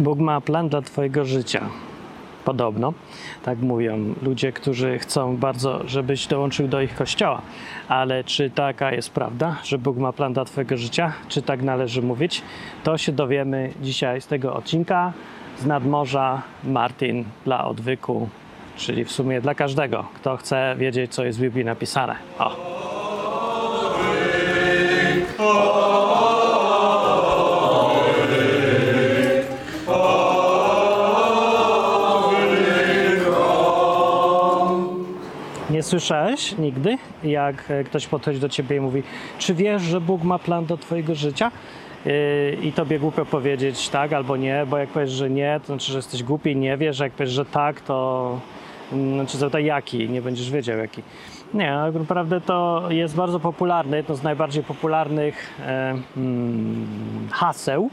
Bóg ma plan dla Twojego życia. Podobno, tak mówią ludzie, którzy chcą bardzo, żebyś dołączył do ich kościoła. Ale czy taka jest prawda, że Bóg ma plan dla Twojego życia? Czy tak należy mówić? To się dowiemy dzisiaj z tego odcinka z nadmorza Martin dla odwyku, czyli w sumie dla każdego, kto chce wiedzieć, co jest w Biblii napisane. O! Słyszałeś nigdy, jak e, ktoś podchodzi do ciebie i mówi, czy wiesz, że Bóg ma plan do twojego życia? Yy, I tobie głupio powiedzieć tak albo nie, bo jak powiesz, że nie, to znaczy, że jesteś głupi i nie wiesz, a jak powiesz, że tak, to mm, znaczy zapytaj jaki, nie będziesz wiedział jaki. Nie, tak naprawdę to jest bardzo popularne, jedno z najbardziej popularnych e, mm, haseł,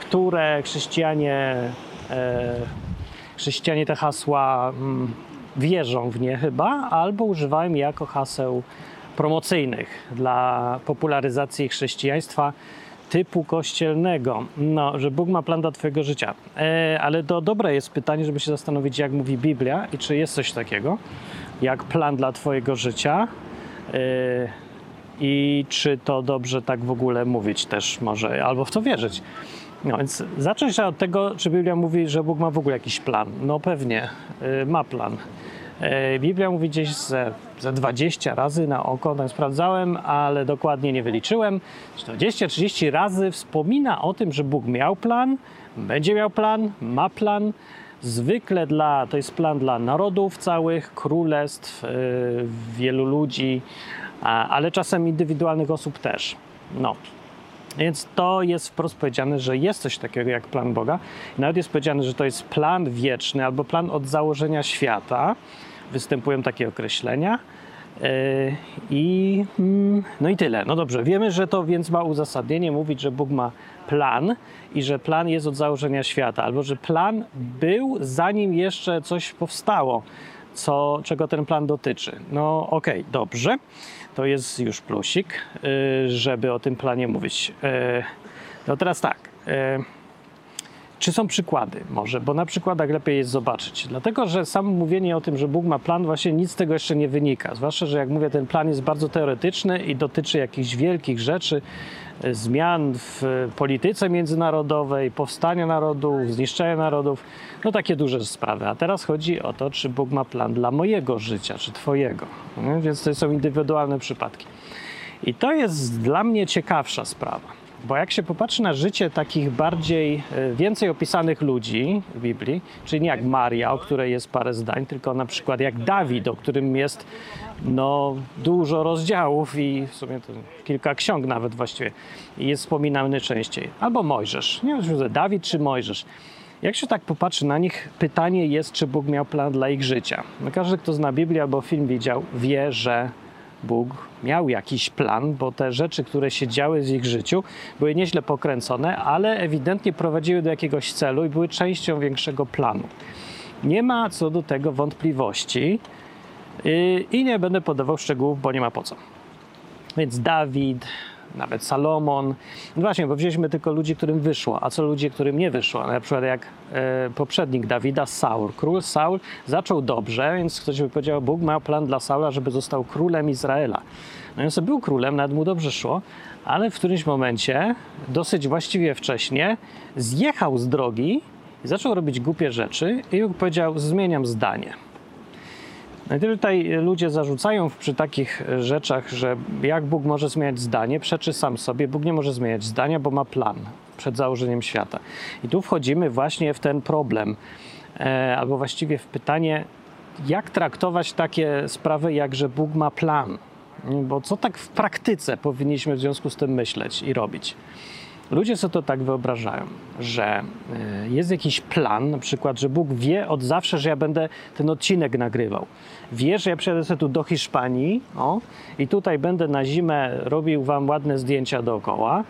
które chrześcijanie, e, chrześcijanie te hasła mm, wierzą w nie chyba, albo używają je jako haseł promocyjnych dla popularyzacji chrześcijaństwa typu kościelnego. No, że Bóg ma plan dla Twojego życia. E, ale to dobre jest pytanie, żeby się zastanowić, jak mówi Biblia i czy jest coś takiego, jak plan dla Twojego życia. E, I czy to dobrze tak w ogóle mówić też może, albo w to wierzyć. No więc zacząć od tego, czy Biblia mówi, że Bóg ma w ogóle jakiś plan. No pewnie, y, ma plan. Y, Biblia mówi gdzieś ze, ze 20 razy na oko, tak sprawdzałem, ale dokładnie nie wyliczyłem. 20-30 razy wspomina o tym, że Bóg miał plan, będzie miał plan, ma plan. Zwykle dla, to jest plan dla narodów całych, królestw, y, wielu ludzi, ale czasem indywidualnych osób też. No, więc to jest wprost powiedziane, że jest coś takiego jak plan Boga. Nawet jest powiedziane, że to jest plan wieczny albo plan od założenia świata. Występują takie określenia. Yy, I mm, no i tyle. No dobrze, wiemy, że to więc ma uzasadnienie mówić, że Bóg ma plan i że plan jest od założenia świata, albo że plan był zanim jeszcze coś powstało, co, czego ten plan dotyczy. No okej, okay, dobrze to jest już plusik, y, żeby o tym planie mówić. Y, no teraz tak. Czy są przykłady? Może, bo na przykładach lepiej jest zobaczyć. Dlatego, że samo mówienie o tym, że Bóg ma plan, właśnie nic z tego jeszcze nie wynika. Zwłaszcza, że jak mówię, ten plan jest bardzo teoretyczny i dotyczy jakichś wielkich rzeczy, zmian w polityce międzynarodowej, powstania narodów, zniszczenia narodów, no takie duże sprawy. A teraz chodzi o to, czy Bóg ma plan dla mojego życia, czy Twojego. Więc to są indywidualne przypadki. I to jest dla mnie ciekawsza sprawa. Bo jak się popatrzy na życie takich bardziej, e, więcej opisanych ludzi w Biblii, czyli nie jak Maria, o której jest parę zdań, tylko na przykład jak Dawid, o którym jest no, dużo rozdziałów i w sumie kilka ksiąg nawet właściwie jest wspominany częściej. Albo Mojżesz. Nie wiem, Dawid czy Mojżesz. Jak się tak popatrzy na nich, pytanie jest, czy Bóg miał plan dla ich życia. No każdy, kto zna Biblię albo film widział, wie, że Bóg miał jakiś plan, bo te rzeczy, które się działy z ich życiu, były nieźle pokręcone, ale ewidentnie prowadziły do jakiegoś celu i były częścią większego planu. Nie ma co do tego wątpliwości y, i nie będę podawał szczegółów, bo nie ma po co. Więc Dawid, nawet Salomon. No właśnie, bo wzięliśmy tylko ludzi, którym wyszło, a co ludzie, którym nie wyszło? Na przykład jak e, poprzednik Dawida, Saul. Król Saul zaczął dobrze, więc ktoś by powiedział, Bóg ma plan dla Saula, żeby został królem Izraela. No i on był królem, nawet mu dobrze szło, ale w którymś momencie, dosyć właściwie wcześnie, zjechał z drogi i zaczął robić głupie rzeczy i powiedział, zmieniam zdanie. I tutaj ludzie zarzucają przy takich rzeczach, że jak Bóg może zmieniać zdanie, przeczy sam sobie. Bóg nie może zmieniać zdania, bo ma plan przed założeniem świata. I tu wchodzimy właśnie w ten problem, e, albo właściwie w pytanie, jak traktować takie sprawy, jak że Bóg ma plan. Bo co tak w praktyce powinniśmy w związku z tym myśleć i robić? Ludzie sobie to tak wyobrażają, że y, jest jakiś plan, na przykład, że Bóg wie od zawsze, że ja będę ten odcinek nagrywał. Wie, że ja przyjadę sobie tu do Hiszpanii o, i tutaj będę na zimę robił wam ładne zdjęcia dookoła,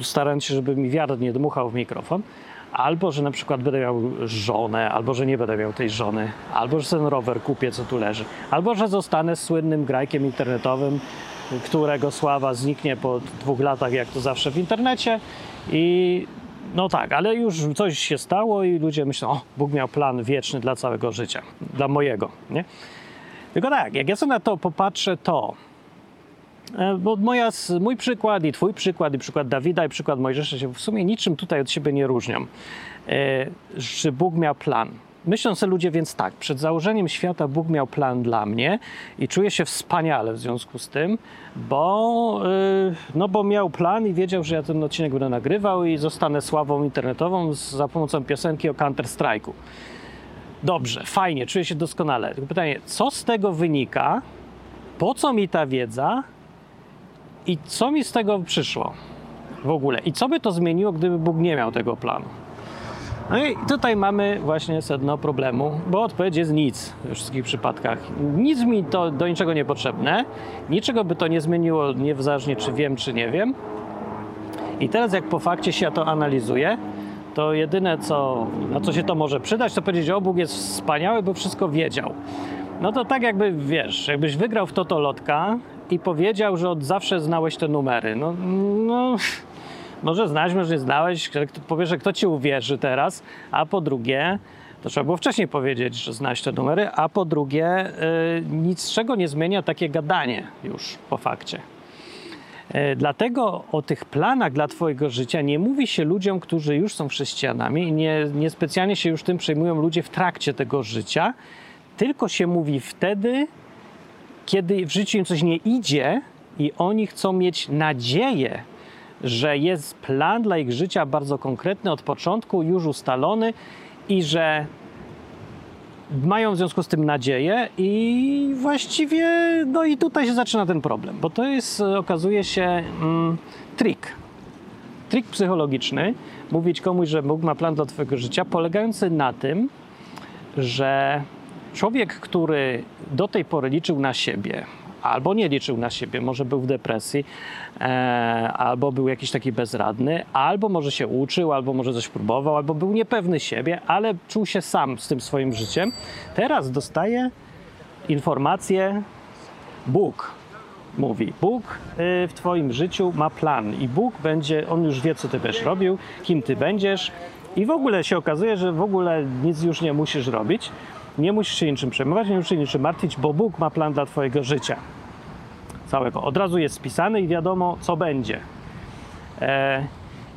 starając się, żeby mi wiatr nie dmuchał w mikrofon. Albo, że na przykład będę miał żonę, albo, że nie będę miał tej żony, albo, że ten rower kupię, co tu leży, albo, że zostanę słynnym grajkiem internetowym, którego sława zniknie po dwóch latach, jak to zawsze w internecie i no tak, ale już coś się stało i ludzie myślą, o, Bóg miał plan wieczny dla całego życia, dla mojego, nie? Tylko tak, jak ja sobie na to popatrzę, to e, bo moja, mój przykład i twój przykład i przykład Dawida i przykład Mojżesza się w sumie niczym tutaj od siebie nie różnią. E, że Bóg miał plan. Myślą sobie ludzie więc tak, przed założeniem świata Bóg miał plan dla mnie i czuję się wspaniale w związku z tym, bo, yy, no bo miał plan i wiedział, że ja ten odcinek będę nagrywał i zostanę sławą internetową z, za pomocą piosenki o Counter-Strike'u. Dobrze, fajnie, czuję się doskonale. Tylko pytanie, co z tego wynika? Po co mi ta wiedza? I co mi z tego przyszło w ogóle? I co by to zmieniło, gdyby Bóg nie miał tego planu? No i tutaj mamy właśnie sedno problemu, bo odpowiedź jest nic we wszystkich przypadkach. Nic mi to do niczego nie potrzebne, niczego by to nie zmieniło, niezależnie czy wiem, czy nie wiem. I teraz jak po fakcie się to analizuje, to jedyne co, na co się to może przydać, to powiedzieć, o Bóg jest wspaniały, bo wszystko wiedział. No to tak jakby, wiesz, jakbyś wygrał w Totolotka i powiedział, że od zawsze znałeś te numery. No, no może znać, może nie znałeś, powiesz, że kto ci uwierzy teraz, a po drugie, to trzeba było wcześniej powiedzieć, że znać te numery, a po drugie, yy, nic z czego nie zmienia takie gadanie już po fakcie. Yy, dlatego o tych planach dla Twojego życia nie mówi się ludziom, którzy już są chrześcijanami i nie, niespecjalnie się już tym przejmują ludzie w trakcie tego życia, tylko się mówi wtedy, kiedy w życiu im coś nie idzie i oni chcą mieć nadzieję, że jest plan dla ich życia bardzo konkretny od początku, już ustalony i że mają w związku z tym nadzieję i właściwie no i tutaj się zaczyna ten problem, bo to jest okazuje się mm, trik. Trik psychologiczny, mówić komuś, że Bóg ma plan dla twojego życia, polegający na tym, że człowiek, który do tej pory liczył na siebie, albo nie liczył na siebie, może był w depresji, e, albo był jakiś taki bezradny, albo może się uczył, albo może coś próbował, albo był niepewny siebie, ale czuł się sam z tym swoim życiem. Teraz dostaje informację Bóg. Mówi, Bóg y, w Twoim życiu ma plan i Bóg będzie, On już wie, co Ty będziesz robił, kim Ty będziesz i w ogóle się okazuje, że w ogóle nic już nie musisz robić, nie musisz się niczym przejmować, nie musisz się niczym martwić, bo Bóg ma plan dla Twojego życia. Całego. Od razu jest spisany i wiadomo, co będzie. E,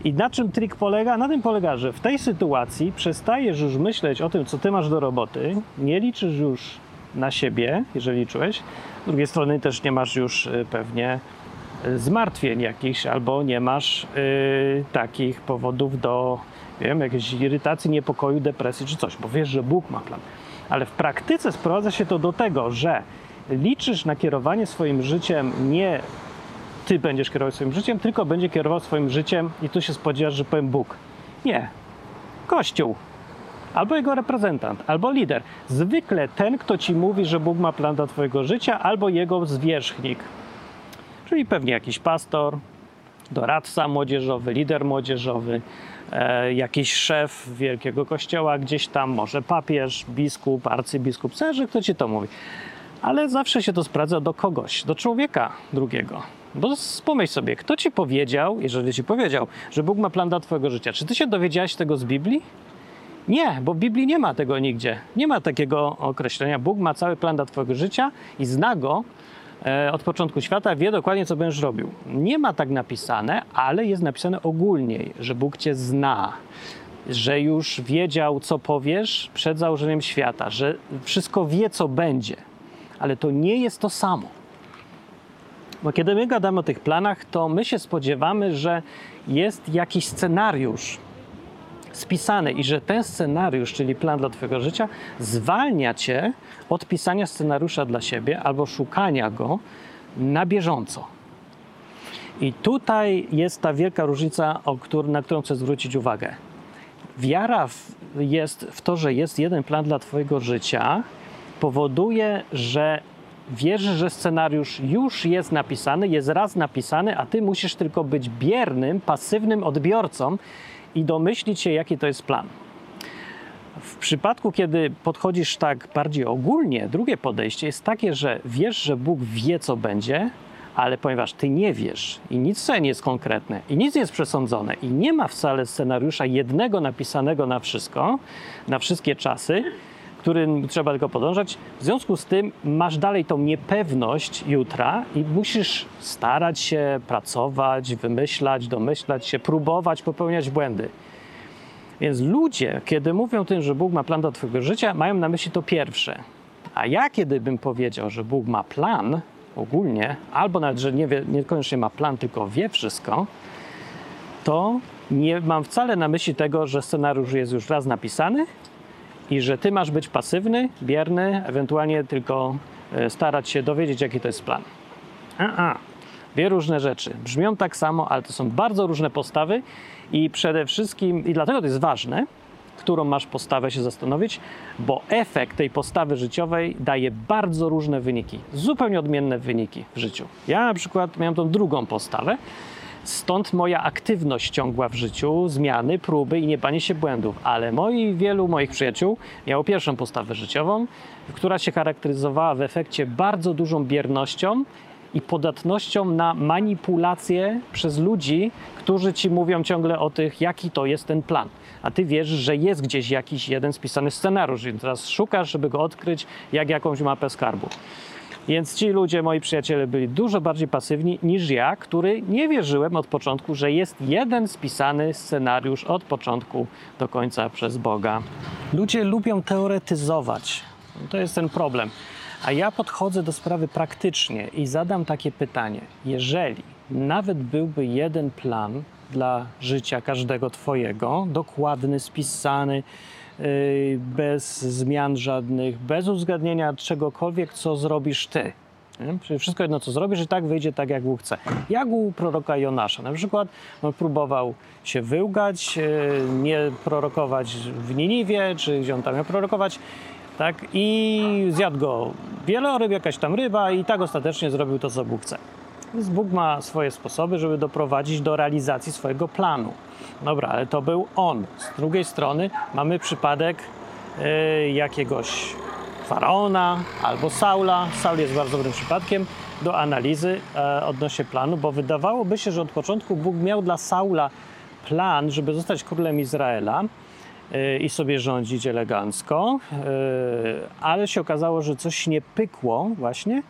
I na czym trik polega? Na tym polega, że w tej sytuacji przestajesz już myśleć o tym, co Ty masz do roboty, nie liczysz już na siebie, jeżeli liczyłeś. Z drugiej strony też nie masz już y, pewnie y, zmartwień jakichś, albo nie masz y, takich powodów do wiem, jakiejś irytacji, niepokoju, depresji czy coś, bo wiesz, że Bóg ma plan. Ale w praktyce sprowadza się to do tego, że liczysz na kierowanie swoim życiem nie ty będziesz kierował swoim życiem, tylko będzie kierował swoim życiem i tu się spodziewasz, że powiem Bóg. Nie. Kościół. Albo jego reprezentant, albo lider. Zwykle ten, kto ci mówi, że Bóg ma plan dla twojego życia, albo jego zwierzchnik. Czyli pewnie jakiś pastor, doradca młodzieżowy, lider młodzieżowy, jakiś szef wielkiego kościoła gdzieś tam, może papież, biskup, arcybiskup, zależy kto ci to mówi. Ale zawsze się to sprawdza do kogoś, do człowieka drugiego. Bo pomyśl sobie, kto ci powiedział, jeżeli ci powiedział, że Bóg ma plan dla twojego życia, czy ty się dowiedziałeś tego z Biblii? Nie, bo w Biblii nie ma tego nigdzie. Nie ma takiego określenia. Bóg ma cały plan dla twojego życia i zna go e, od początku świata, wie dokładnie, co będziesz robił. Nie ma tak napisane, ale jest napisane ogólniej, że Bóg cię zna, że już wiedział, co powiesz przed założeniem świata, że wszystko wie, co będzie. Ale to nie jest to samo. Bo kiedy my gadamy o tych planach, to my się spodziewamy, że jest jakiś scenariusz spisany i że ten scenariusz, czyli plan dla Twojego życia, zwalnia Cię od pisania scenariusza dla siebie albo szukania go na bieżąco. I tutaj jest ta wielka różnica, na którą chcę zwrócić uwagę. Wiara jest w to, że jest jeden plan dla Twojego życia, powoduje, że wierzysz, że scenariusz już jest napisany, jest raz napisany, a ty musisz tylko być biernym, pasywnym odbiorcą i domyślić się, jaki to jest plan. W przypadku, kiedy podchodzisz tak bardziej ogólnie, drugie podejście jest takie, że wiesz, że Bóg wie, co będzie, Ale ponieważ ty nie wiesz i nic nie jest konkretne i nic nie jest przesądzone i nie ma wcale scenariusza jednego napisanego na wszystko, na wszystkie czasy, którym trzeba tylko podążać. W związku z tym masz dalej tą niepewność jutra i musisz starać się pracować, wymyślać, domyślać się, próbować popełniać błędy. Więc ludzie, kiedy mówią tym, że Bóg ma plan do Twojego życia, mają na myśli to pierwsze. A ja, kiedy bym powiedział, że Bóg ma plan ogólnie, albo nawet, że nie wie, niekoniecznie ma plan, tylko wie wszystko, to nie mam wcale na myśli tego, że scenariusz jest już raz napisany i że ty masz być pasywny, bierny, ewentualnie tylko e, starać się dowiedzieć, jaki to jest plan. A, a. Dwie różne rzeczy. Brzmią tak samo, ale to są bardzo różne postawy i przede wszystkim, i dlatego to jest ważne, którą masz postawę się zastanowić, bo efekt tej postawy życiowej daje bardzo różne wyniki, zupełnie odmienne wyniki w życiu. Ja na przykład miałem tą drugą postawę, Stąd moja aktywność ciągła w życiu, zmiany, próby i nie banie się błędów. Ale moi, wielu moich przyjaciół miało pierwszą postawę życiową, która się charakteryzowała w efekcie bardzo dużą biernością i podatnością na manipulację przez ludzi, którzy ci mówią ciągle o tych, jaki to jest ten plan. A ty wiesz, że jest gdzieś jakiś jeden spisany scenariusz, i teraz szukasz, żeby go odkryć, jak jakąś mapę skarbu. Więc ci ludzie, moi przyjaciele, byli dużo bardziej pasywni niż ja, który nie wierzyłem od początku, że jest jeden spisany scenariusz od początku do końca przez Boga. Ludzie lubią teoretyzować. To jest ten problem. A ja podchodzę do sprawy praktycznie i zadam takie pytanie: jeżeli nawet byłby jeden plan dla życia każdego Twojego, dokładny, spisany, bez zmian żadnych, bez uwzględnienia czegokolwiek, co zrobisz Ty. Wszystko jedno, co zrobisz, i tak wyjdzie tak, jak Bóg chce. Jak u proroka Jonasza. Na przykład on próbował się wyłgać, yy, nie prorokować w Niniwie, czy gdzie on tam miał prorokować, tak? I zjadł go wieloryb, jakaś tam ryba i tak ostatecznie zrobił to, co Bóg chce. Więc Bóg ma swoje sposoby, żeby doprowadzić do realizacji swojego planu. Dobra, ale to był on. Z drugiej strony mamy przypadek y, jakiegoś faraona albo Saula. Saul jest bardzo dobrym przypadkiem do analizy e, odnośnie planu, bo wydawałoby się, że od początku Bóg miał dla Saula plan, żeby zostać królem Izraela y, i sobie rządzić elegancko, y, ale się okazało, że coś nie pykło właśnie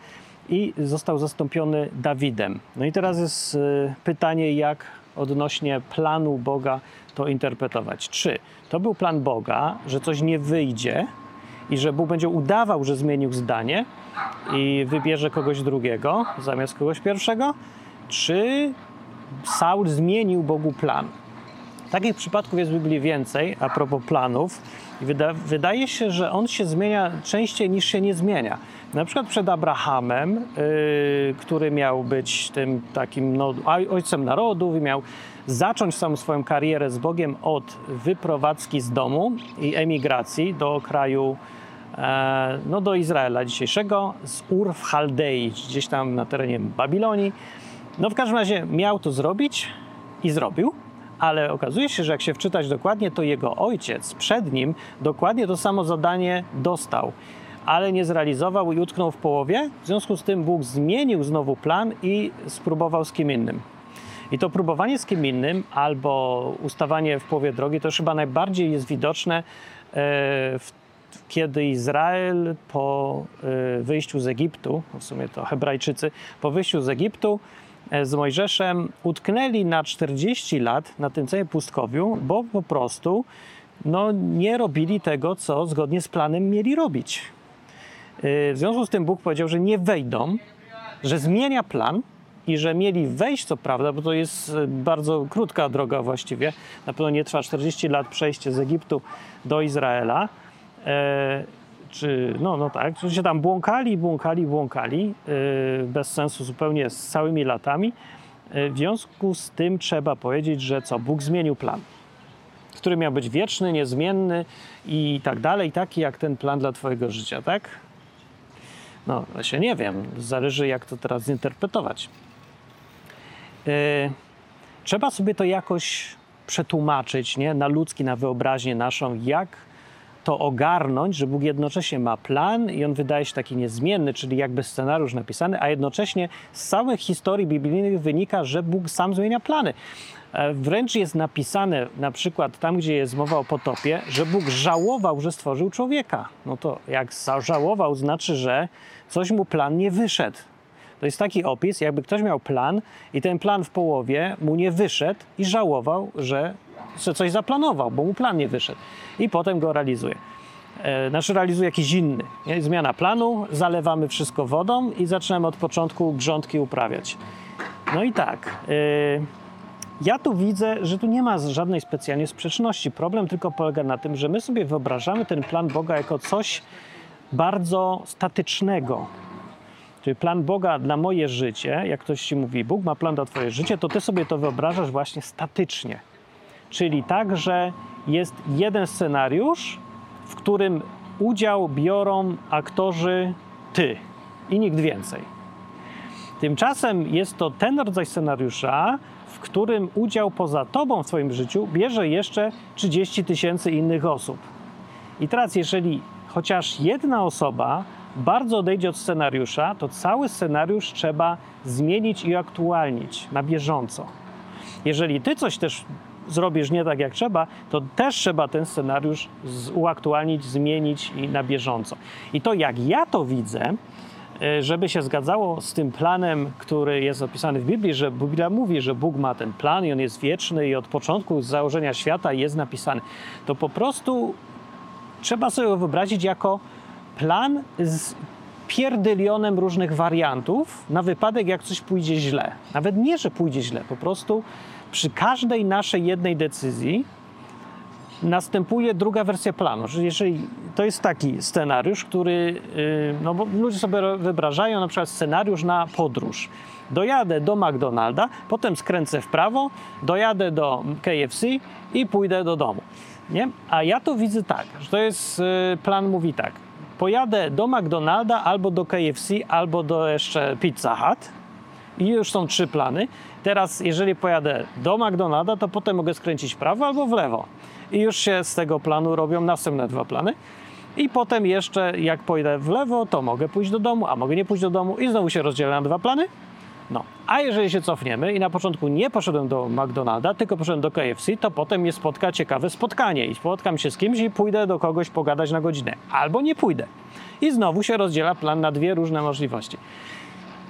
i został zastąpiony Dawidem. No i teraz jest y, pytanie, jak odnośnie planu Boga to interpretować. Czy to był plan Boga, że coś nie wyjdzie i że Bóg będzie udawał, że zmienił zdanie i wybierze kogoś drugiego zamiast kogoś pierwszego? Czy Saul zmienił Bogu plan? Takich przypadków jest w Biblii więcej a propos planów. Wyda, wydaje się, że on się zmienia częściej niż się nie zmienia. Na przykład przed Abrahamem, yy, który miał być tym takim no, ojcem narodów i miał zacząć samą swoją karierę z Bogiem od wyprowadzki z domu i emigracji do kraju, e, no do Izraela dzisiejszego, z Ur w Chaldei, gdzieś tam na terenie Babilonii. No w każdym razie miał to zrobić i zrobił ale okazuje się, że jak się wczytać dokładnie, to jego ojciec przed nim dokładnie to samo zadanie dostał, ale nie zrealizował i utknął w połowie. W związku z tym Bóg zmienił znowu plan i spróbował z kim innym. I to próbowanie z kim innym albo ustawanie w połowie drogi to chyba najbardziej jest widoczne, e, kiedy Izrael po e, wyjściu z Egiptu, w sumie to Hebrajczycy, po wyjściu z Egiptu, z Mojżeszem utknęli na 40 lat na tym całym pustkowiu, bo po prostu no, nie robili tego, co zgodnie z planem mieli robić. W związku z tym Bóg powiedział, że nie wejdą, że zmienia plan i że mieli wejść, co prawda, bo to jest bardzo krótka droga właściwie, na pewno nie trwa 40 lat przejście z Egiptu do Izraela, czy no, no tak, się tam błąkali, błąkali, błąkali, yy, bez sensu zupełnie z całymi latami. Yy, w związku z tym trzeba powiedzieć, że co, Bóg zmienił plan, który miał być wieczny, niezmienny i tak dalej, taki jak ten plan dla Twojego życia, tak? No, się nie wiem, zależy jak to teraz zinterpretować. Yy, trzeba sobie to jakoś przetłumaczyć, nie? Na ludzki, na wyobraźnię naszą, jak to ogarnąć, że Bóg jednocześnie ma plan i on wydaje się taki niezmienny, czyli jakby scenariusz napisany, a jednocześnie z całych historii biblijnych wynika, że Bóg sam zmienia plany. E, wręcz jest napisane, na przykład tam, gdzie jest mowa o potopie, że Bóg żałował, że stworzył człowieka. No to jak zażałował, znaczy, że coś mu plan nie wyszedł. To jest taki opis, jakby ktoś miał plan i ten plan w połowie mu nie wyszedł i żałował, że, że coś zaplanował, bo mu plan nie wyszedł. I potem go realizuje. E, znaczy realizuje jakiś inny. Nie? Zmiana planu, zalewamy wszystko wodą i zaczynamy od początku grządki uprawiać. No i tak. E, ja tu widzę, że tu nie ma żadnej specjalnie sprzeczności. Problem tylko polega na tym, że my sobie wyobrażamy ten plan Boga jako coś bardzo statycznego. Czyli plan Boga dla moje życie, jak ktoś ci mówi, Bóg ma plan dla twoje życie, to ty sobie to wyobrażasz właśnie statycznie. Czyli tak, że jest jeden scenariusz, w którym udział biorą aktorzy ty i nikt więcej. Tymczasem jest to ten rodzaj scenariusza, w którym udział poza tobą w twoim życiu bierze jeszcze 30 tysięcy innych osób. I teraz, jeżeli chociaż jedna osoba bardzo odejdzie od scenariusza, to cały scenariusz trzeba zmienić i aktualnić na bieżąco. Jeżeli ty coś też zrobisz nie tak jak trzeba, to też trzeba ten scenariusz uaktualnić, zmienić i na bieżąco. I to jak ja to widzę, żeby się zgadzało z tym planem, który jest opisany w Biblii, że Biblia mówi, że Bóg ma ten plan i on jest wieczny i od początku założenia świata jest napisany, to po prostu trzeba sobie wyobrazić jako plan z pierdylionem różnych wariantów na wypadek, jak coś pójdzie źle. Nawet nie, że pójdzie źle, po prostu przy każdej naszej jednej decyzji następuje druga wersja planu. Że jeżeli to jest taki scenariusz, który, y, no bo ludzie sobie wyobrażają na przykład scenariusz na podróż. Dojadę do McDonalda, potem skręcę w prawo, dojadę do KFC i pójdę do domu. Nie? A ja to widzę tak, że to jest, y, plan mówi tak, pojadę do McDonalda albo do KFC, albo do jeszcze Pizza Hut i już są trzy plany. Teraz, jeżeli pojadę do McDonalda, to potem mogę skręcić w prawo albo w lewo. I już się z tego planu robią następne dwa plany. I potem jeszcze, jak pójdę w lewo, to mogę pójść do domu, a mogę nie pójść do domu i znowu się rozdzielę na dwa plany. No, a jeżeli się cofniemy i na początku nie poszedłem do McDonalda, tylko poszedłem do KFC, to potem mnie spotka ciekawe spotkanie i spotkam się z kimś i pójdę do kogoś pogadać na godzinę. Albo nie pójdę. I znowu się rozdziela plan na dwie różne możliwości.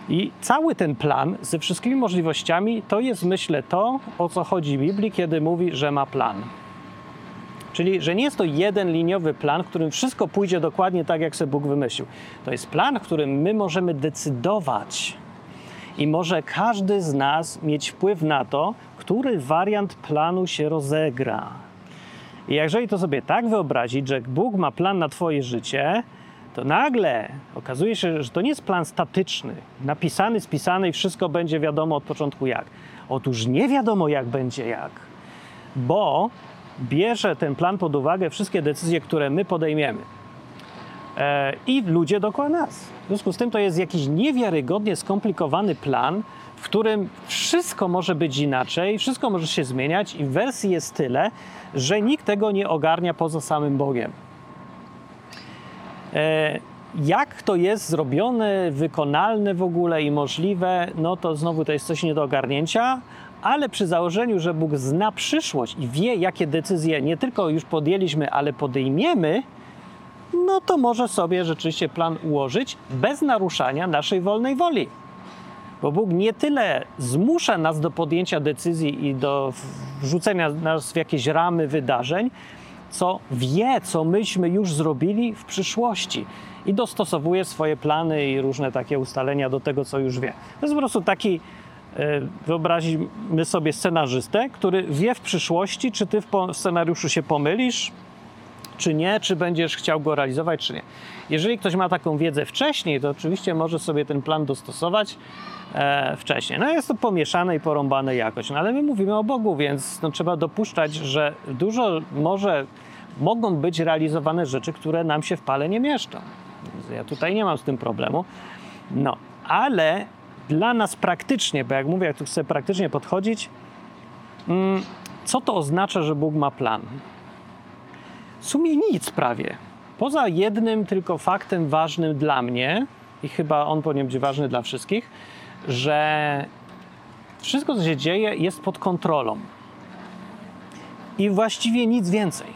I cały ten plan ze wszystkimi możliwościami to jest, myślę, to, o co chodzi w Biblii, kiedy mówi, że ma plan. Czyli, że nie jest to jeden liniowy plan, w którym wszystko pójdzie dokładnie tak, jak sobie Bóg wymyślił. To jest plan, w którym my możemy decydować, i może każdy z nas mieć wpływ na to, który wariant planu się rozegra. I jeżeli to sobie tak wyobrazić, że Bóg ma plan na Twoje życie, to nagle okazuje się, że to nie jest plan statyczny, napisany, spisany i wszystko będzie wiadomo od początku jak. Otóż nie wiadomo, jak będzie jak, bo bierze ten plan pod uwagę wszystkie decyzje, które my podejmiemy. E, i ludzie dookoła nas. W związku z tym to jest jakiś niewiarygodnie skomplikowany plan, w którym wszystko może być inaczej, wszystko może się zmieniać i wersji jest tyle, że nikt tego nie ogarnia poza samym Bogiem. E, jak to jest zrobione, wykonalne w ogóle i możliwe, no to znowu to jest coś nie do ogarnięcia, ale przy założeniu, że Bóg zna przyszłość i wie, jakie decyzje nie tylko już podjęliśmy, ale podejmiemy, no to może sobie rzeczywiście plan ułożyć bez naruszania naszej wolnej woli. Bo Bóg nie tyle zmusza nas do podjęcia decyzji i do wrzucenia nas w jakieś ramy wydarzeń, co wie, co myśmy już zrobili w przyszłości i dostosowuje swoje plany i różne takie ustalenia do tego, co już wie. To jest po prostu taki, wyobrazimy sobie scenarzystę, który wie w przyszłości, czy ty w scenariuszu się pomylisz, czy nie, czy będziesz chciał go realizować, czy nie. Jeżeli ktoś ma taką wiedzę wcześniej, to oczywiście może sobie ten plan dostosować e, wcześniej. No jest to pomieszane i porąbane jakoś, no ale my mówimy o Bogu, więc no, trzeba dopuszczać, że dużo może mogą być realizowane rzeczy, które nam się w pale nie mieszczą. Ja tutaj nie mam z tym problemu. No, ale dla nas praktycznie, bo jak mówię, jak tu chcę praktycznie podchodzić, mm, co to oznacza, że Bóg ma plan? w sumie nic prawie. Poza jednym tylko faktem ważnym dla mnie, i chyba on powinien być ważny dla wszystkich, że wszystko, co się dzieje, jest pod kontrolą. I właściwie nic więcej.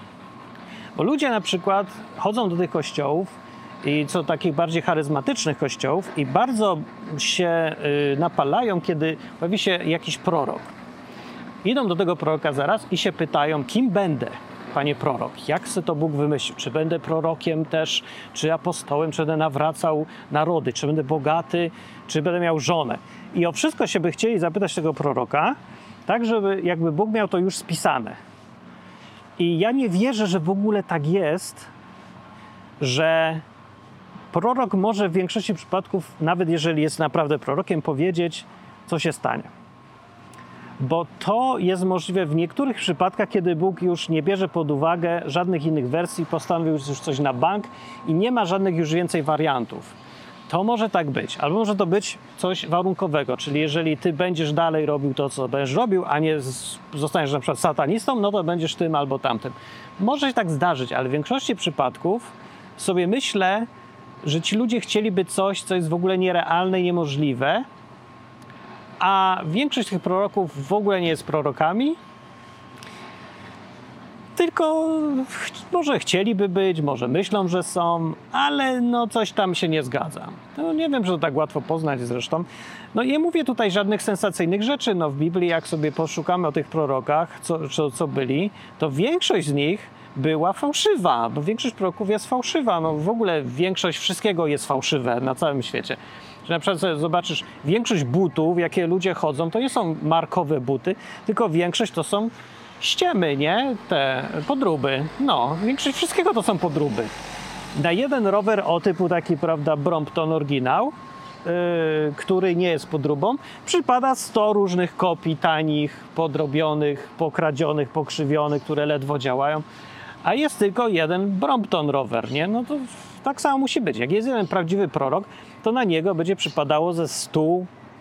Bo ludzie na przykład chodzą do tych kościołów i co takich bardziej charyzmatycznych kościołów i bardzo się y, napalają, kiedy pojawi się jakiś prorok. Idą do tego proroka zaraz i się pytają, kim będę, panie prorok? Jak se to Bóg wymyślił? Czy będę prorokiem też, czy apostołem, czy będę nawracał narody, czy będę bogaty, czy będę miał żonę? I o wszystko się by chcieli zapytać tego proroka, tak żeby jakby Bóg miał to już spisane. I ja nie wierzę, że w ogóle tak jest, że prorok może w większości przypadków, nawet jeżeli jest naprawdę prorokiem, powiedzieć, co się stanie. Bo to jest możliwe w niektórych przypadkach, kiedy Bóg już nie bierze pod uwagę żadnych innych wersji, postanowił już coś na bank i nie ma żadnych już więcej wariantów. To może tak być, albo może to być coś warunkowego, czyli jeżeli ty będziesz dalej robił to, co będziesz robił, a nie zostaniesz na przykład satanistą, no to będziesz tym albo tamtym. Może się tak zdarzyć, ale w większości przypadków sobie myślę, że ci ludzie chcieliby coś, co jest w ogóle nierealne i niemożliwe, a większość tych proroków w ogóle nie jest prorokami, tylko może chcieliby być, może myślą, że są, ale no coś tam się nie zgadza. No nie wiem, że to tak łatwo poznać zresztą. No nie mówię tutaj żadnych sensacyjnych rzeczy. No w Biblii, jak sobie poszukamy o tych prorokach, co, co, co byli, to większość z nich była fałszywa, bo większość proroków jest fałszywa. No w ogóle większość wszystkiego jest fałszywe na całym świecie. Że na przykład zobaczysz, większość butów, jakie ludzie chodzą, to nie są markowe buty, tylko większość to są ściemy, nie? Te podróby. No, większość wszystkiego to są podróby. Na jeden rower o typu taki, prawda, Brompton oryginał, yy, który nie jest podróbą, przypada 100 różnych kopii tanich, podrobionych, pokradzionych, pokrzywionych, które ledwo działają, a jest tylko jeden Brompton rower, nie? No to tak samo musi być. Jak jest jeden prawdziwy prorok, to na niego będzie przypadało ze 100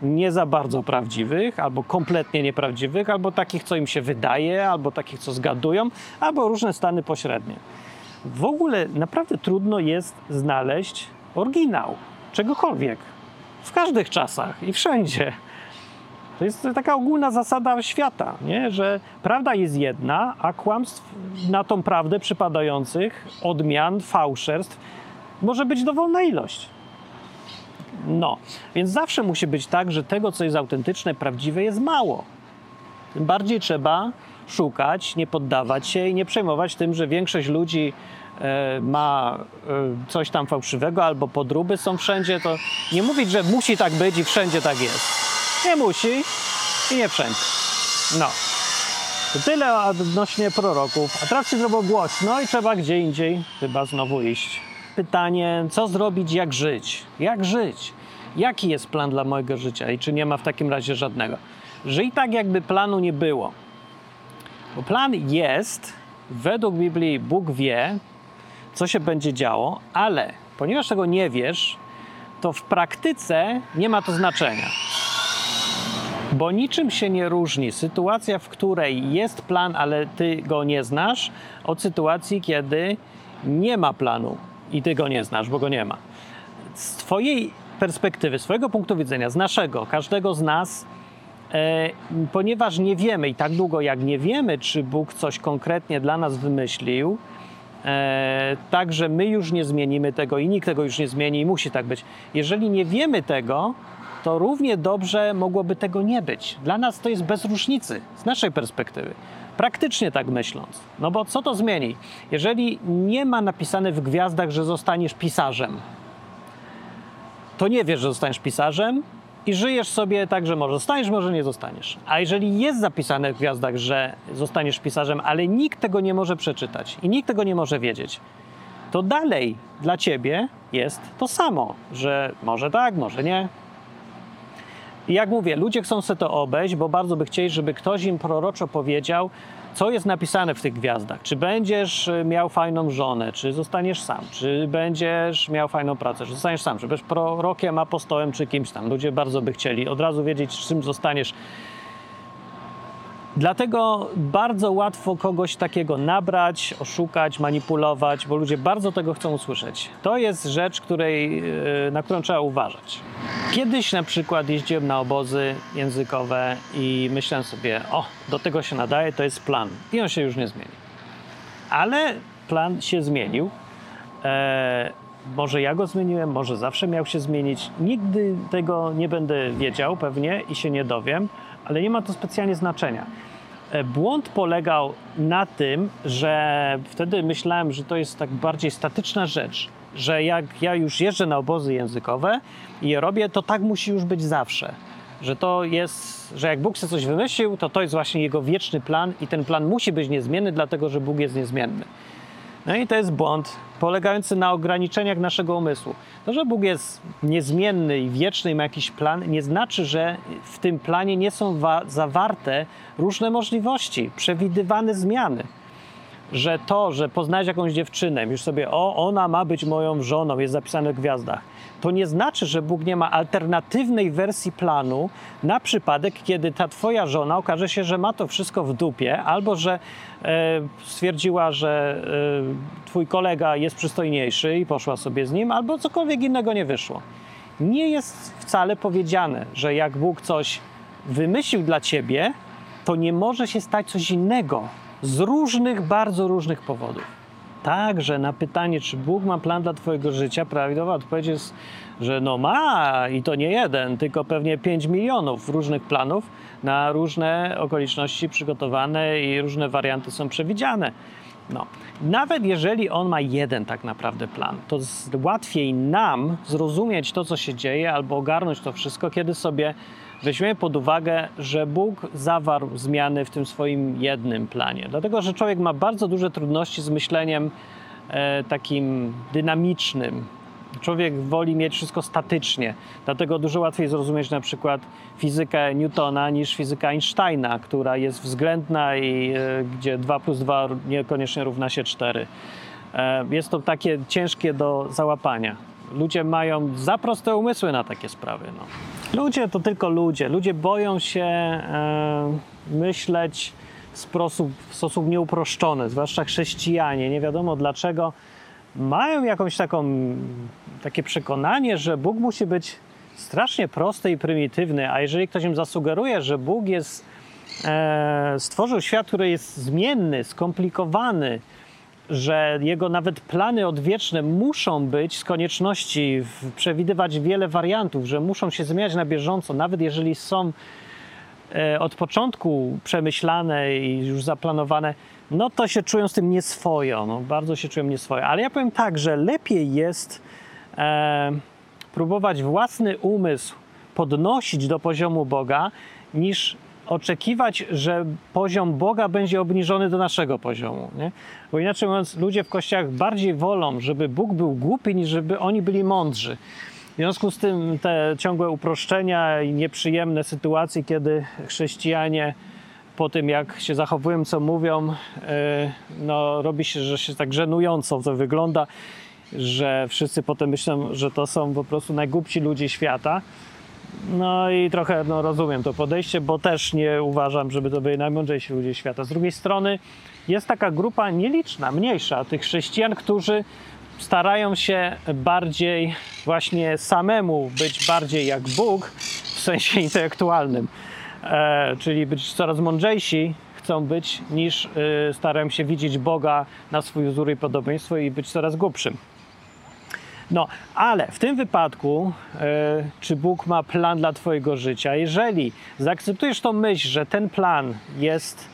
nie za bardzo prawdziwych, albo kompletnie nieprawdziwych, albo takich, co im się wydaje, albo takich, co zgadują, albo różne stany pośrednie. W ogóle naprawdę trudno jest znaleźć oryginał czegokolwiek. W każdych czasach i wszędzie. To jest taka ogólna zasada świata, nie? że prawda jest jedna, a kłamstw na tą prawdę przypadających, odmian, fałszerstw może być dowolna ilość. No, więc zawsze musi być tak, że tego, co jest autentyczne, prawdziwe, jest mało. Tym bardziej trzeba szukać, nie poddawać się i nie przejmować tym, że większość ludzi e, ma e, coś tam fałszywego albo podróby są wszędzie, to nie mówić, że musi tak być i wszędzie tak jest. Nie musi i nie wszędzie. No. To tyle odnośnie proroków. A teraz się zrobiło głośno i trzeba gdzie indziej chyba znowu iść. Pytanie, co zrobić, jak żyć? Jak żyć? Jaki jest plan dla mojego życia i czy nie ma w takim razie żadnego? Żyj tak, jakby planu nie było. Bo plan jest, według Biblii Bóg wie, co się będzie działo, ale ponieważ tego nie wiesz, to w praktyce nie ma to znaczenia. Bo niczym się nie różni sytuacja, w której jest plan, ale ty go nie znasz, od sytuacji, kiedy nie ma planu i ty go nie znasz, bo go nie ma. Z twojej perspektywy, swojego punktu widzenia, z naszego, każdego z nas, e, ponieważ nie wiemy i tak długo jak nie wiemy, czy Bóg coś konkretnie dla nas wymyślił, e, tak, że my już nie zmienimy tego i nikt tego już nie zmieni i musi tak być. Jeżeli nie wiemy tego, to równie dobrze mogłoby tego nie być. Dla nas to jest bez różnicy, z naszej perspektywy. Praktycznie tak myśląc. No bo co to zmieni? Jeżeli nie ma napisane w gwiazdach, że zostaniesz pisarzem, to nie wiesz, że zostaniesz pisarzem i żyjesz sobie tak, że może zostaniesz, może nie zostaniesz. A jeżeli jest zapisane w gwiazdach, że zostaniesz pisarzem, ale nikt tego nie może przeczytać i nikt tego nie może wiedzieć, to dalej dla ciebie jest to samo, że może tak, może nie. I jak mówię, ludzie chcą sobie to obejść, bo bardzo by chcieli, żeby ktoś im proroczo powiedział, co jest napisane w tych gwiazdach. Czy będziesz y, miał fajną żonę, czy zostaniesz sam, czy będziesz miał fajną pracę, czy zostaniesz sam, czy będziesz prorokiem, apostołem, czy kimś tam. Ludzie bardzo by chcieli od razu wiedzieć, czym zostaniesz. Dlatego bardzo łatwo kogoś takiego nabrać, oszukać, manipulować, bo ludzie bardzo tego chcą usłyszeć. To jest rzecz, której, e, na którą trzeba uważać. Kiedyś na przykład jeździłem na obozy językowe i myślałem sobie, o, do tego się nadaje, to jest plan. I on się już nie zmieni. Ale plan się zmienił. E, może ja go zmieniłem, może zawsze miał się zmienić. Nigdy tego nie będę wiedział pewnie i się nie dowiem, ale nie ma to specjalnie znaczenia. E, Błąd polegał na tym, że wtedy myślałem, że to jest tak bardziej statyczna rzecz, że jak ja już jeżdżę na obozy językowe i je robię, to tak musi już być zawsze. Że to jest, że jak Bóg sobie coś wymyślił, to to jest właśnie jego wieczny plan i ten plan musi być niezmienny, dlatego że Bóg jest niezmienny. No i to jest błąd polegający na ograniczeniach naszego umysłu. To, że Bóg jest niezmienny i wieczny i ma jakiś plan, nie znaczy, że w tym planie nie są wa- zawarte różne możliwości, przewidywane zmiany. Że to, że poznałeś jakąś dziewczynę, już sobie, o, ona ma być moją żoną, jest zapisane w gwiazdach, to nie znaczy, że Bóg nie ma alternatywnej wersji planu na przypadek, kiedy ta twoja żona okaże się, że ma to wszystko w dupie, albo że e, stwierdziła, że e, twój kolega jest przystojniejszy i poszła sobie z nim, albo cokolwiek innego nie wyszło. Nie jest wcale powiedziane, że jak Bóg coś wymyślił dla ciebie, to nie może się stać coś innego z różnych, bardzo różnych powodów. Także na pytanie, czy Bóg ma plan dla Twojego życia, prawidłowa odpowiedź jest, że no ma i to nie jeden, tylko pewnie 5 milionów różnych planów na różne okoliczności przygotowane i różne warianty są przewidziane. No. Nawet jeżeli on ma jeden tak naprawdę plan, to łatwiej nam zrozumieć to, co się dzieje, albo ogarnąć to wszystko, kiedy sobie weźmiemy pod uwagę, że Bóg zawarł zmiany w tym swoim jednym planie. Dlatego, że człowiek ma bardzo duże trudności z myśleniem e, takim dynamicznym. Człowiek woli mieć wszystko statycznie, dlatego dużo łatwiej zrozumieć na przykład fizykę Newtona niż fizykę Einsteina, która jest względna i e, gdzie 2 plus 2 niekoniecznie równa się 4. E, jest to takie ciężkie do załapania. Ludzie mają za proste umysły na takie sprawy. No. Ludzie to tylko ludzie. Ludzie boją się e, myśleć w sposób, w sposób nieuproszczony, zwłaszcza chrześcijanie. Nie wiadomo dlaczego mają jakąś taką, takie przekonanie, że Bóg musi być strasznie prosty i prymitywny, a jeżeli ktoś im zasugeruje, że Bóg jest, e, stworzył świat, który jest zmienny, skomplikowany, że jego nawet plany odwieczne muszą być z konieczności przewidywać wiele wariantów, że muszą się zmieniać na bieżąco, nawet jeżeli są e, od początku przemyślane i już zaplanowane, no to się czują z tym nieswojo, no, bardzo się czują nieswojo. Ale ja powiem tak, że lepiej jest e, próbować własny umysł podnosić do poziomu Boga, niż oczekiwać, że poziom Boga będzie obniżony do naszego poziomu. Nie? Bo inaczej mówiąc, ludzie w kościołach bardziej wolą, żeby Bóg był głupi, niż żeby oni byli mądrzy. W związku z tym te ciągłe uproszczenia i nieprzyjemne sytuacje, kiedy chrześcijanie po tym, jak się zachowują, co mówią, e, no, robi się, że się tak żenująco to wygląda, że wszyscy potem myślą, że to są po prostu najgłupsi ludzie świata. No i trochę no, rozumiem to podejście, bo też nie uważam, żeby to byli najmądrzejsi ludzie świata. Z drugiej strony jest taka grupa nieliczna, mniejsza tych chrześcijan, którzy starają się bardziej właśnie samemu być bardziej jak Bóg w sensie intelektualnym, e, czyli być coraz mądrzejsi chcą być niż e, starają się widzieć Boga na swój wzór i podobieństwo i być coraz głupszym. No, ale w tym wypadku, e, czy Bóg ma plan dla Twojego życia? Jeżeli zaakceptujesz tą myśl, że ten plan jest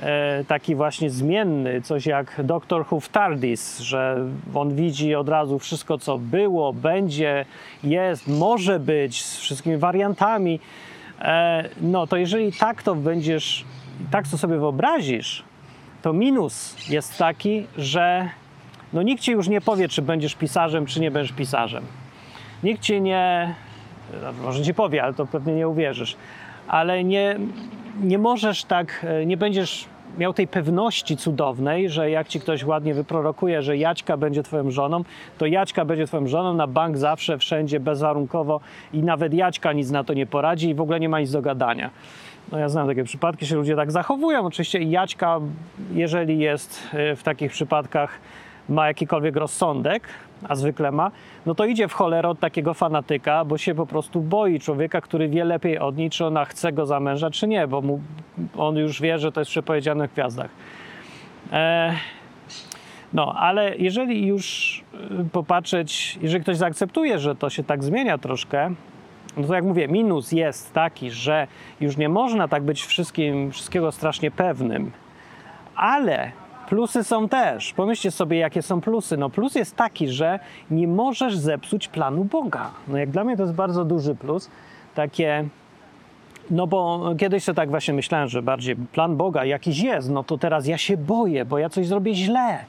e, taki właśnie zmienny, coś jak doktor Who TARDIS, że on widzi od razu wszystko, co było, będzie, jest, może być, z wszystkimi wariantami, e, no to jeżeli tak to będziesz, tak to sobie wyobrazisz, to minus jest taki, że no nikt ci już nie powie, czy będziesz pisarzem, czy nie będziesz pisarzem. Nikt ci nie, no, może ci powie, ale to pewnie nie uwierzysz, ale nie, nie możesz tak, e, nie będziesz miał tej pewności cudownej, że jak ci ktoś ładnie wyprorokuje, że Jaćka będzie twoją żoną, to Jaćka będzie twoją żoną na bank zawsze, wszędzie, bezwarunkowo i nawet Jaćka nic na to nie poradzi i w ogóle nie ma nic do gadania. No ja znam takie przypadki, że ludzie tak zachowują. Oczywiście Jaćka, jeżeli jest y, w takich przypadkach, ma jakikolwiek rozsądek, a zwykle ma, no to idzie w cholerę od takiego fanatyka, bo się po prostu boi człowieka, który wie lepiej od niej, czy ona chce go za męża, czy nie, bo mu, on już wie, że to jest przepowiedziane w gwiazdach. E, no, ale jeżeli już y, popatrzeć, jeżeli ktoś zaakceptuje, że to się tak zmienia troszkę, no to jak mówię, minus jest taki, że już nie można tak być wszystkim, wszystkiego strasznie pewnym, ale plusy są też. Pomyślcie sobie, jakie są plusy. No plus jest taki, że nie możesz zepsuć planu Boga. No jak dla mnie to jest bardzo duży plus. Takie, no bo kiedyś to tak właśnie myślałem, że bardziej plan Boga jakiś jest, no to teraz ja się boję, bo ja coś zrobię źle.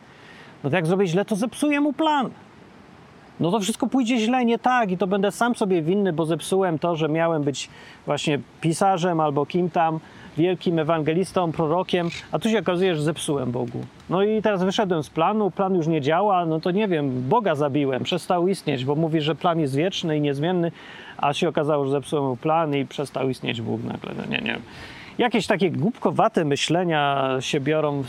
No to jak zrobię źle, to zepsuję mu plan no to wszystko pójdzie źle, nie tak. I to będę sam sobie winny, bo zepsułem to, że miałem być właśnie pisarzem albo kim tam, wielkim ewangelistą, prorokiem, a tu się okazuje, że zepsułem Bogu. No i teraz wyszedłem z planu, plan już nie działa, no to nie wiem, Boga zabiłem, przestał istnieć, bo mówi, że plan jest wieczny i niezmienny, a się okazało, że zepsułem plan i przestał istnieć Bóg nagle, no nie, nie. Wiem. Jakieś takie głupkowate myślenia się biorą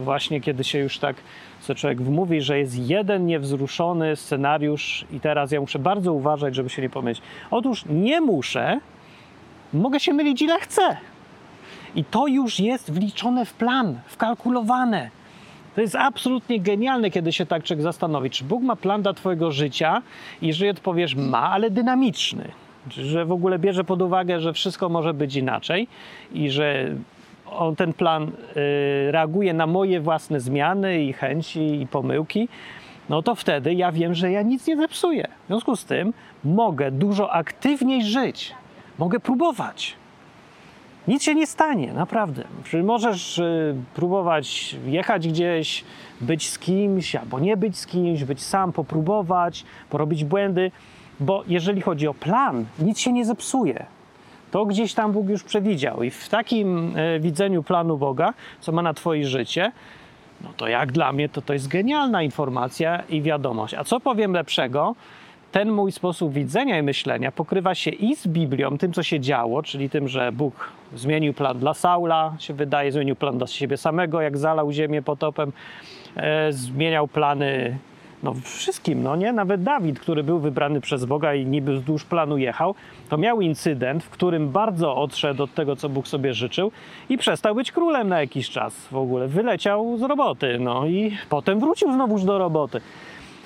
właśnie, kiedy się już tak co człowiek mówi, że jest jeden niewzruszony scenariusz i teraz ja muszę bardzo uważać, żeby się nie pomylić. Otóż nie muszę, mogę się mylić ile chcę. I to już jest wliczone w plan, wkalkulowane. To jest absolutnie genialne, kiedy się tak człowiek zastanowi, czy Bóg ma plan dla Twojego życia jeżeli odpowiesz ma, ale dynamiczny. Że w ogóle bierze pod uwagę, że wszystko może być inaczej i że on, ten plan y, reaguje na moje własne zmiany i chęci i pomyłki, no to wtedy ja wiem, że ja nic nie zepsuję. W związku z tym mogę dużo aktywniej żyć. Mogę próbować. Nic się nie stanie, naprawdę. Możesz y, próbować jechać gdzieś, być z kimś, albo nie być z kimś, być sam, popróbować, porobić błędy, bo jeżeli chodzi o plan, nic się nie zepsuje to gdzieś tam Bóg już przewidział. I w takim e, widzeniu planu Boga, co ma na Twoje życie, no to jak dla mnie to to jest genialna informacja i wiadomość. A co powiem lepszego? Ten mój sposób widzenia i myślenia pokrywa się i z Biblią, tym co się działo, czyli tym, że Bóg zmienił plan dla Saula, się wydaje, zmienił plan dla siebie samego, jak zalał ziemię potopem, e, zmieniał plany no wszystkim, no nie? Nawet Dawid, który był wybrany przez Boga i niby wzdłuż planu jechał, to miał incydent, w którym bardzo odszedł od tego, co Bóg sobie życzył i przestał być królem na jakiś czas w ogóle. Wyleciał z roboty, no i potem wrócił znowuż do roboty.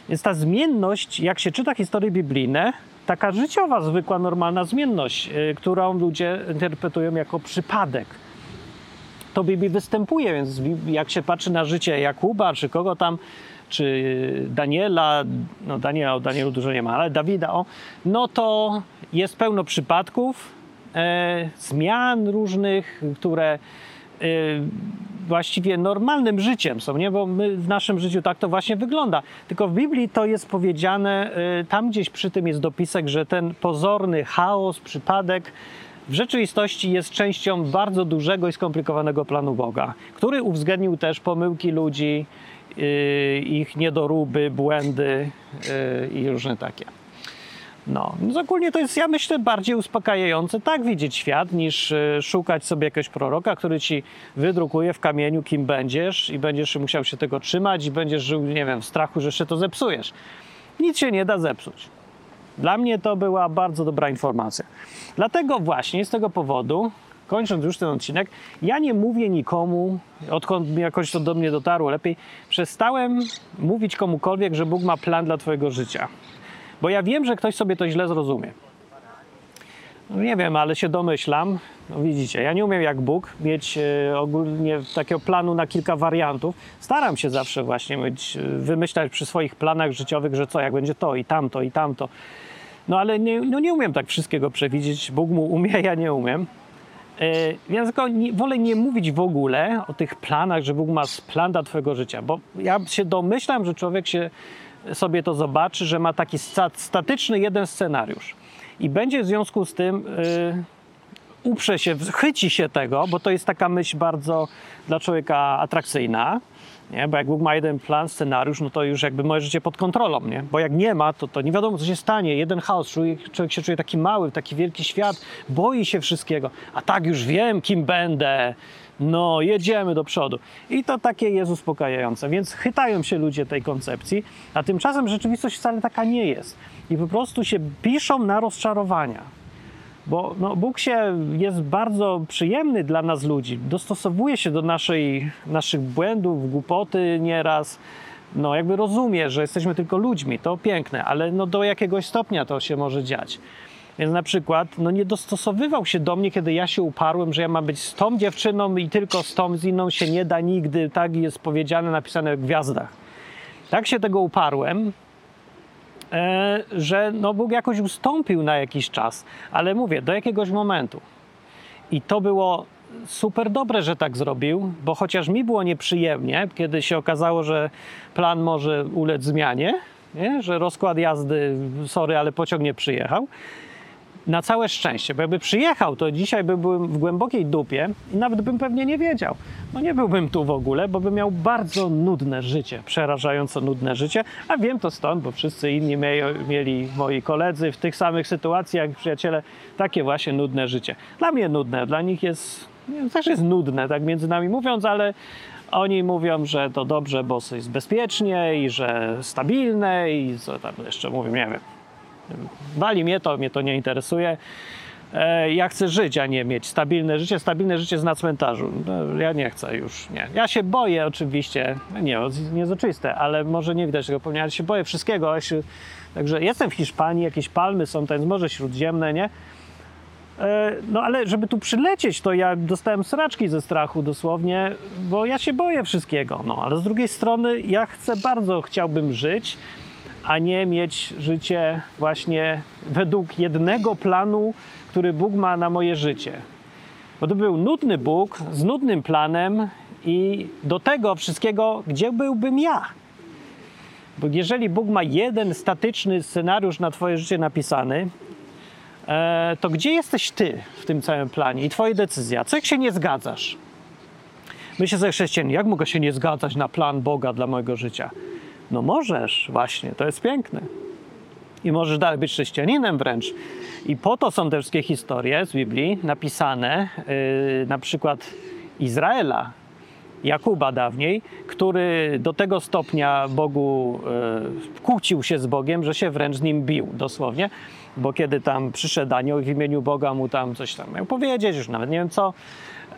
Więc ta zmienność, jak się czyta historie biblijne, taka życiowa, zwykła, normalna zmienność, yy, którą ludzie interpretują jako przypadek. To Biblii występuje, więc jak się patrzy na życie Jakuba, czy kogo tam, czy Daniela, no Daniela, o Danielu dużo nie ma, ale Dawida, o, no to jest pełno przypadków, e, zmian różnych, które e, właściwie normalnym życiem są, nie? Bo my w naszym życiu tak to właśnie wygląda. Tylko w Biblii to jest powiedziane, e, tam gdzieś przy tym jest dopisek, że ten pozorny chaos, przypadek w rzeczywistości jest częścią bardzo dużego i skomplikowanego planu Boga, który uwzględnił też pomyłki ludzi, ich niedoróby, błędy y, i różne takie. No, więc ogólnie to jest, ja myślę, bardziej uspokajające tak widzieć świat, niż y, szukać sobie jakiegoś proroka, który ci wydrukuje w kamieniu, kim będziesz i będziesz musiał się tego trzymać i będziesz żył, nie wiem, w strachu, że jeszcze to zepsujesz. Nic się nie da zepsuć. Dla mnie to była bardzo dobra informacja. Dlatego właśnie z tego powodu kończąc już ten odcinek, ja nie mówię nikomu, odkąd jakoś to do mnie dotarło lepiej, przestałem mówić komukolwiek, że Bóg ma plan dla Twojego życia. Bo ja wiem, że ktoś sobie to źle zrozumie. No nie wiem, ale się domyślam. No widzicie, ja nie umiem jak Bóg mieć e, ogólnie takiego planu na kilka wariantów. Staram się zawsze właśnie mieć, e, wymyślać przy swoich planach życiowych, że co, jak będzie to i tamto i tamto. No ale nie, no nie umiem tak wszystkiego przewidzieć. Bóg mu umie, ja nie umiem. Ja e, tylko nie, wolę nie mówić w ogóle o tych planach, że Bóg ma plan dla Twojego życia, bo ja się domyślam, że człowiek się sobie to zobaczy, że ma taki statyczny jeden scenariusz. I będzie w związku z tym yy, uprze się, chyci się tego, bo to jest taka myśl bardzo dla człowieka atrakcyjna, Nie? Bo jak Bóg ma jeden plan, scenariusz, no to już jakby moje życie pod kontrolą, nie? Bo jak nie ma, to, to nie wiadomo, co się stanie. Jeden chaos, człowiek, człowiek się czuje taki mały, taki wielki świat, boi się wszystkiego. A tak już wiem, kim będę. No, jedziemy do przodu. I to takie jest uspokajające. Więc chytają się ludzie tej koncepcji, a tymczasem rzeczywistość wcale taka nie jest. I po prostu się piszą na rozczarowania. Bo no, Bóg się jest bardzo przyjemny dla nas ludzi. Dostosowuje się do naszej, naszych błędów, głupoty nieraz. No, jakby rozumie, że jesteśmy tylko ludźmi, to piękne, ale no, do jakiegoś stopnia to się może dziać. Więc na przykład no, nie dostosowywał się do mnie, kiedy ja się uparłem, że ja mam być z tą dziewczyną i tylko z tą, z inną się nie da nigdy. Tak jest powiedziane, napisane w gwiazdach. Tak się tego uparłem, że no Bóg jakoś ustąpił na jakiś czas, ale mówię, do jakiegoś momentu. I to było super dobre, że tak zrobił, bo chociaż mi było nieprzyjemnie, kiedy się okazało, że plan może ulec zmianie, nie? że rozkład jazdy, sorry, ale pociąg nie przyjechał, na całe szczęście, bo jakby przyjechał, to dzisiaj by byłem w głębokiej dupie i nawet bym pewnie nie wiedział. No nie byłbym tu w ogóle, bo bym miał bardzo nudne życie, przerażająco nudne życie, a wiem to stąd, bo wszyscy inni mie- mieli moi koledzy w tych samych sytuacjach, przyjaciele, takie właśnie nudne życie. Dla mnie nudne, dla nich jest, też jest nudne, tak między nami mówiąc, ale oni mówią, że to dobrze, bo jest bezpiecznie i że stabilne i co tam jeszcze mówią, nie wiem. Wali mnie to, mnie to nie interesuje. E, Ja chcę żyć, a nie mieć stabilne życie. Stabilne życie jest na cmentarzu. No, Ja nie chcę już, nie. Ja się boję oczywiście, no nie, nie jest oczywiste, ale może nie widać tego pomnienia, ale się boję wszystkiego. Ja się, także jestem w Hiszpanii, jakieś palmy są, to jest Morze Śródziemne, nie? E, No ale żeby tu przylecieć, to ja dostałem sraczki ze strachu dosłownie, bo ja się boję wszystkiego. No ale z drugiej strony ja chcę bardzo, chciałbym żyć, a nie mieć życie właśnie według jednego planu, który Bóg ma na moje życie. Bo to był nudny Bóg z nudnym planem i do tego wszystkiego, gdzie byłbym ja? Bo jeżeli Bóg ma jeden statyczny scenariusz na Twoje życie napisany, e, to gdzie jesteś Ty w tym całym planie i Twoje decyzje? Co jak się nie zgadzasz? Myślę sobie, chrześcijanin, jak mogę się nie zgadzać na plan Boga dla mojego życia? No możesz, właśnie, to jest piękne. I możesz dalej być chrześcijaninem wręcz. I po to są te wszystkie historie z Biblii napisane, yy, na przykład Izraela, Jakuba dawniej, który do tego stopnia Bogu e, kłócił się z Bogiem, że się wręcz z nim bił, dosłownie. Bo kiedy tam przyszedł anioł w imieniu Boga mu tam coś tam miał powiedzieć, już nawet nie wiem co,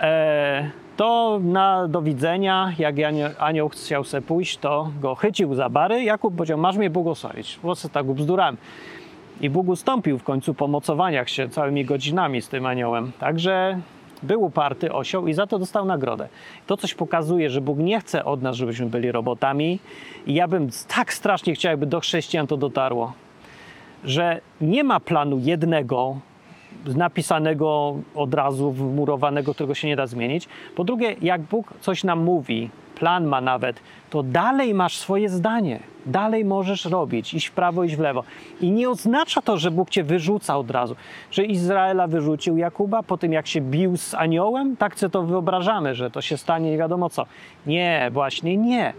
e, to na do widzenia, jak anioł, chciał se pójść, to go chycił za bary. Jakub powiedział, masz mnie błogosławić. Co tak bzdurałem? I Bóg ustąpił w końcu po mocowaniach się całymi godzinami z tym aniołem. Także był uparty osioł i za to dostał nagrodę. To coś pokazuje, że Bóg nie chce od nas, żebyśmy byli robotami. I ja bym tak strasznie chciał, jakby do chrześcijan to dotarło, że nie ma planu jednego, napisanego od razu, wmurowanego, którego się nie da zmienić. Po drugie, jak Bóg coś nam mówi, plan ma nawet, to dalej masz swoje zdanie. Dalej możesz robić, iść w prawo, iść w lewo. I nie oznacza to, że Bóg cię wyrzuca od razu. Że Izraela wyrzucił Jakuba po tym, jak się bił z aniołem? Tak sobie to wyobrażamy, że to się stanie nie wiadomo co. Nie, właśnie nie.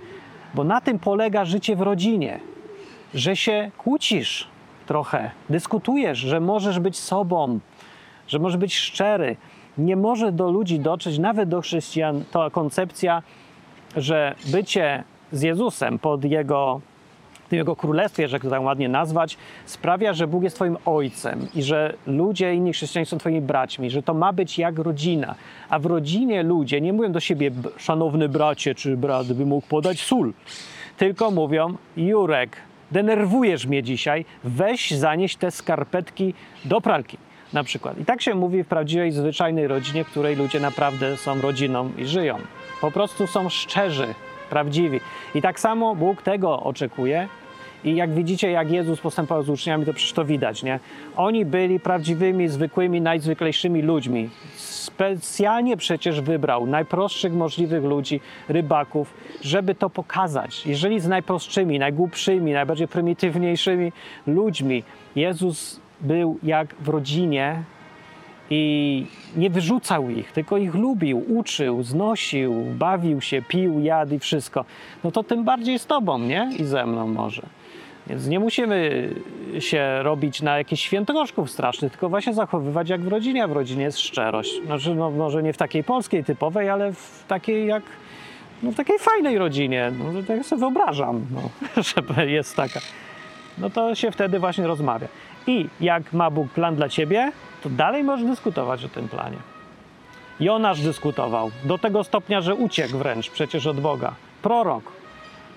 Bo na tym polega życie w rodzinie. Że się kłócisz trochę, dyskutujesz, że możesz być sobą, że możesz być szczery. Nie może do ludzi dotrzeć, nawet do chrześcijan, ta koncepcja, że bycie z Jezusem pod Jego, w Jego królestwie, że to tak ładnie nazwać, sprawia, że Bóg jest Twoim ojcem i że ludzie, inni chrześcijanie są Twoimi braćmi, że to ma być jak rodzina. A w rodzinie ludzie nie mówią do siebie, "B- szanowny bracie czy brat by mógł podać sól, tylko mówią, Jurek, denerwujesz mnie dzisiaj, weź zanieś te skarpetki do pralki. Na przykład. I tak się mówi w prawdziwej, zwyczajnej rodzinie, w której ludzie naprawdę są rodziną i żyją. Po prostu są szczerzy, prawdziwi. I tak samo Bóg tego oczekuje. I jak widzicie, jak Jezus postępował z uczniami, to przecież to widać, nie? Oni byli prawdziwymi, zwykłymi, najzwyklejszymi ludźmi. Specjalnie przecież wybrał najprostszych możliwych ludzi, rybaków, żeby to pokazać. Jeżeli z najprostszymi, najgłupszymi, najbardziej prymitywniejszymi ludźmi Jezus był jak w rodzinie, i nie wyrzucał ich, tylko ich lubił, uczył, znosił, bawił się, pił, jadł i wszystko, no to tym bardziej z tobą, nie? I ze mną może. Więc nie musimy się robić na jakichś świętoszków strasznych, tylko właśnie zachowywać jak w rodzinie, a w rodzinie jest szczerość. Znaczy, no, może nie w takiej polskiej typowej, ale w takiej jak, no, w takiej fajnej rodzinie. No, tak sobie wyobrażam, no, że jest taka. No to się wtedy właśnie rozmawia. I jak ma Bóg plan dla ciebie, to dalej możesz dyskutować o tym planie. Jonasz dyskutował do tego stopnia, że uciekł wręcz przecież od Boga. Prorok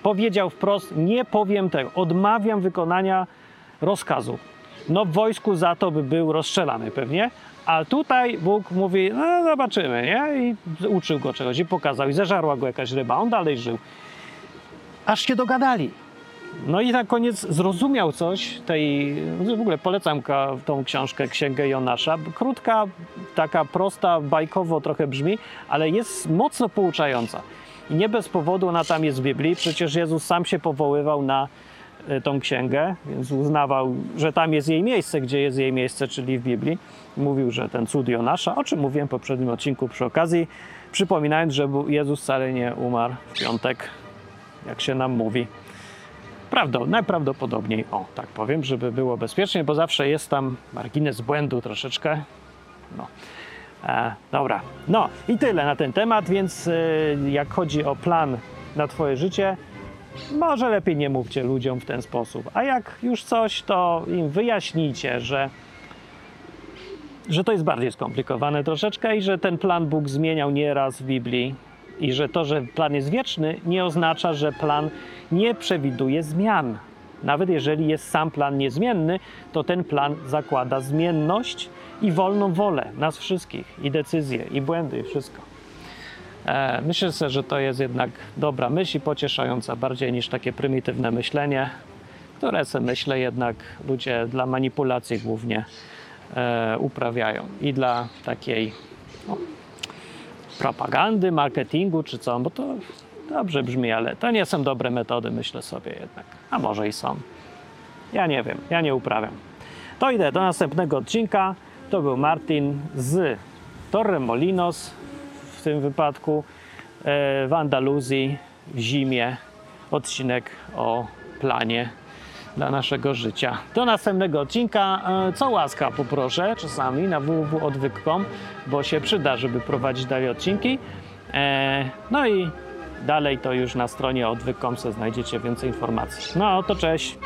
powiedział wprost: Nie powiem tego, odmawiam wykonania rozkazu. No w wojsku za to by był rozstrzelany pewnie, a tutaj Bóg mówi: No zobaczymy, nie? I uczył go czegoś i pokazał, i zeżarła go jakaś ryba, on dalej żył. Aż się dogadali. No i na koniec zrozumiał coś tej, w ogóle polecam tą książkę, Księgę Jonasza. Krótka, taka prosta, bajkowo trochę brzmi, ale jest mocno pouczająca. I nie bez powodu ona tam jest w Biblii, przecież Jezus sam się powoływał na e, tą księgę, więc uznawał, że tam jest jej miejsce, gdzie jest jej miejsce, czyli w Biblii. Mówił, że ten cud Jonasza, o czym mówiłem w poprzednim odcinku przy okazji, przypominając, że Jezus wcale nie umarł w piątek, jak się nam mówi. Prawdą, najprawdopodobniej, o tak powiem, żeby było bezpiecznie, bo zawsze jest tam margines błędu troszeczkę. No. E, dobra, no i tyle na ten temat, więc e, jak chodzi o plan na Twoje życie, może lepiej nie mówcie ludziom w ten sposób. A jak już coś, to im wyjaśnijcie, że, że to jest bardziej skomplikowane troszeczkę i że ten plan Bóg zmieniał nieraz w Biblii i że to, że plan jest wieczny, nie oznacza, że plan nie przewiduje zmian. Nawet jeżeli jest sam plan niezmienny, to ten plan zakłada zmienność i wolną wolę nas wszystkich, i decyzje, i błędy, i wszystko. E, myślę sobie, że to jest jednak dobra myśl i pocieszająca bardziej niż takie prymitywne myślenie, które sobie myślę jednak ludzie dla manipulacji głównie e, uprawiają i dla takiej no, propagandy, marketingu czy co, bo to dobrze brzmi, ale to nie są dobre metody, myślę sobie jednak. A może i są. Ja nie wiem, ja nie uprawiam. To idę do następnego odcinka. To był Martin z Torremolinos w tym wypadku e, w Andaluzji w zimie. Odcinek o planie dla naszego życia. Do następnego odcinka. E, Co łaska poproszę czasami na www.odwyk.com, bo się przyda, żeby prowadzić dalej odcinki. E, No i Dalej to już na stronie odwyk.com znajdziecie więcej informacji. No to cześć!